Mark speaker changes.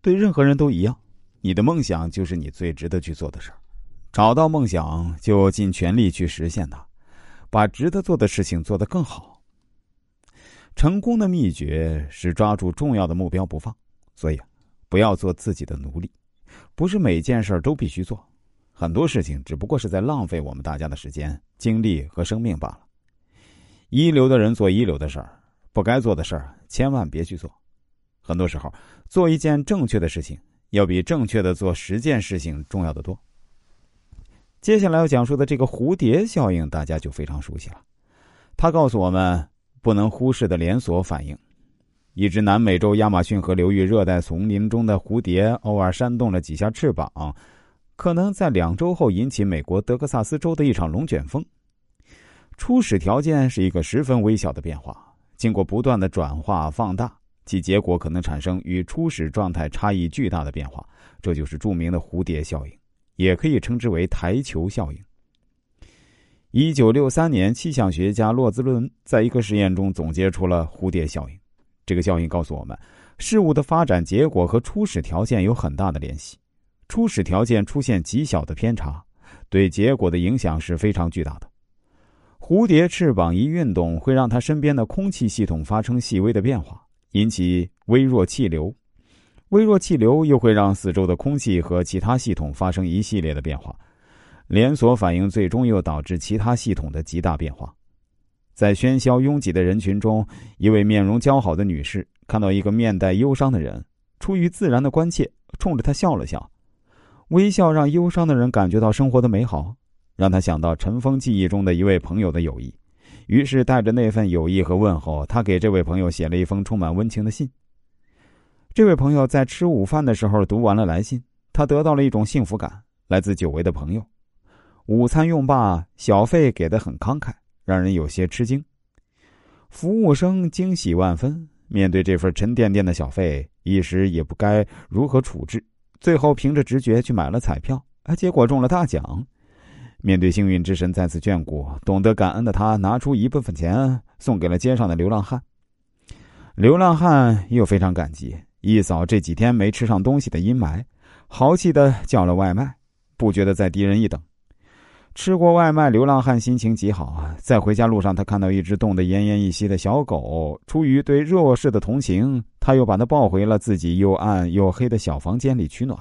Speaker 1: 对任何人都一样。你的梦想就是你最值得去做的事儿。找到梦想，就尽全力去实现它，把值得做的事情做得更好。成功的秘诀是抓住重要的目标不放，所以不要做自己的奴隶。不是每件事都必须做，很多事情只不过是在浪费我们大家的时间、精力和生命罢了。一流的人做一流的事儿，不该做的事儿千万别去做。很多时候，做一件正确的事情，要比正确的做十件事情重要的多。接下来要讲述的这个蝴蝶效应，大家就非常熟悉了。它告诉我们不能忽视的连锁反应。一只南美洲亚马逊河流域热带丛林中的蝴蝶，偶尔扇动了几下翅膀，可能在两周后引起美国德克萨斯州的一场龙卷风。初始条件是一个十分微小的变化，经过不断的转化放大，其结果可能产生与初始状态差异巨大的变化，这就是著名的蝴蝶效应，也可以称之为台球效应。一九六三年，气象学家洛兹伦在一个实验中总结出了蝴蝶效应。这个效应告诉我们，事物的发展结果和初始条件有很大的联系。初始条件出现极小的偏差，对结果的影响是非常巨大的。蝴蝶翅膀一运动，会让它身边的空气系统发生细微的变化，引起微弱气流。微弱气流又会让四周的空气和其他系统发生一系列的变化，连锁反应最终又导致其他系统的极大变化。在喧嚣拥挤的人群中，一位面容姣好的女士看到一个面带忧伤的人，出于自然的关切，冲着他笑了笑。微笑让忧伤的人感觉到生活的美好，让他想到尘封记忆中的一位朋友的友谊。于是，带着那份友谊和问候，他给这位朋友写了一封充满温情的信。这位朋友在吃午饭的时候读完了来信，他得到了一种幸福感，来自久违的朋友。午餐用罢，小费给的很慷慨。让人有些吃惊，服务生惊喜万分。面对这份沉甸甸的小费，一时也不该如何处置。最后凭着直觉去买了彩票，啊，结果中了大奖。面对幸运之神再次眷顾，懂得感恩的他拿出一部分钱送给了街上的流浪汉。流浪汉又非常感激，一扫这几天没吃上东西的阴霾，豪气的叫了外卖，不觉得再低人一等。吃过外卖，流浪汉心情极好！在回家路上，他看到一只冻得奄奄一息的小狗，出于对弱势的同情，他又把它抱回了自己又暗又黑的小房间里取暖。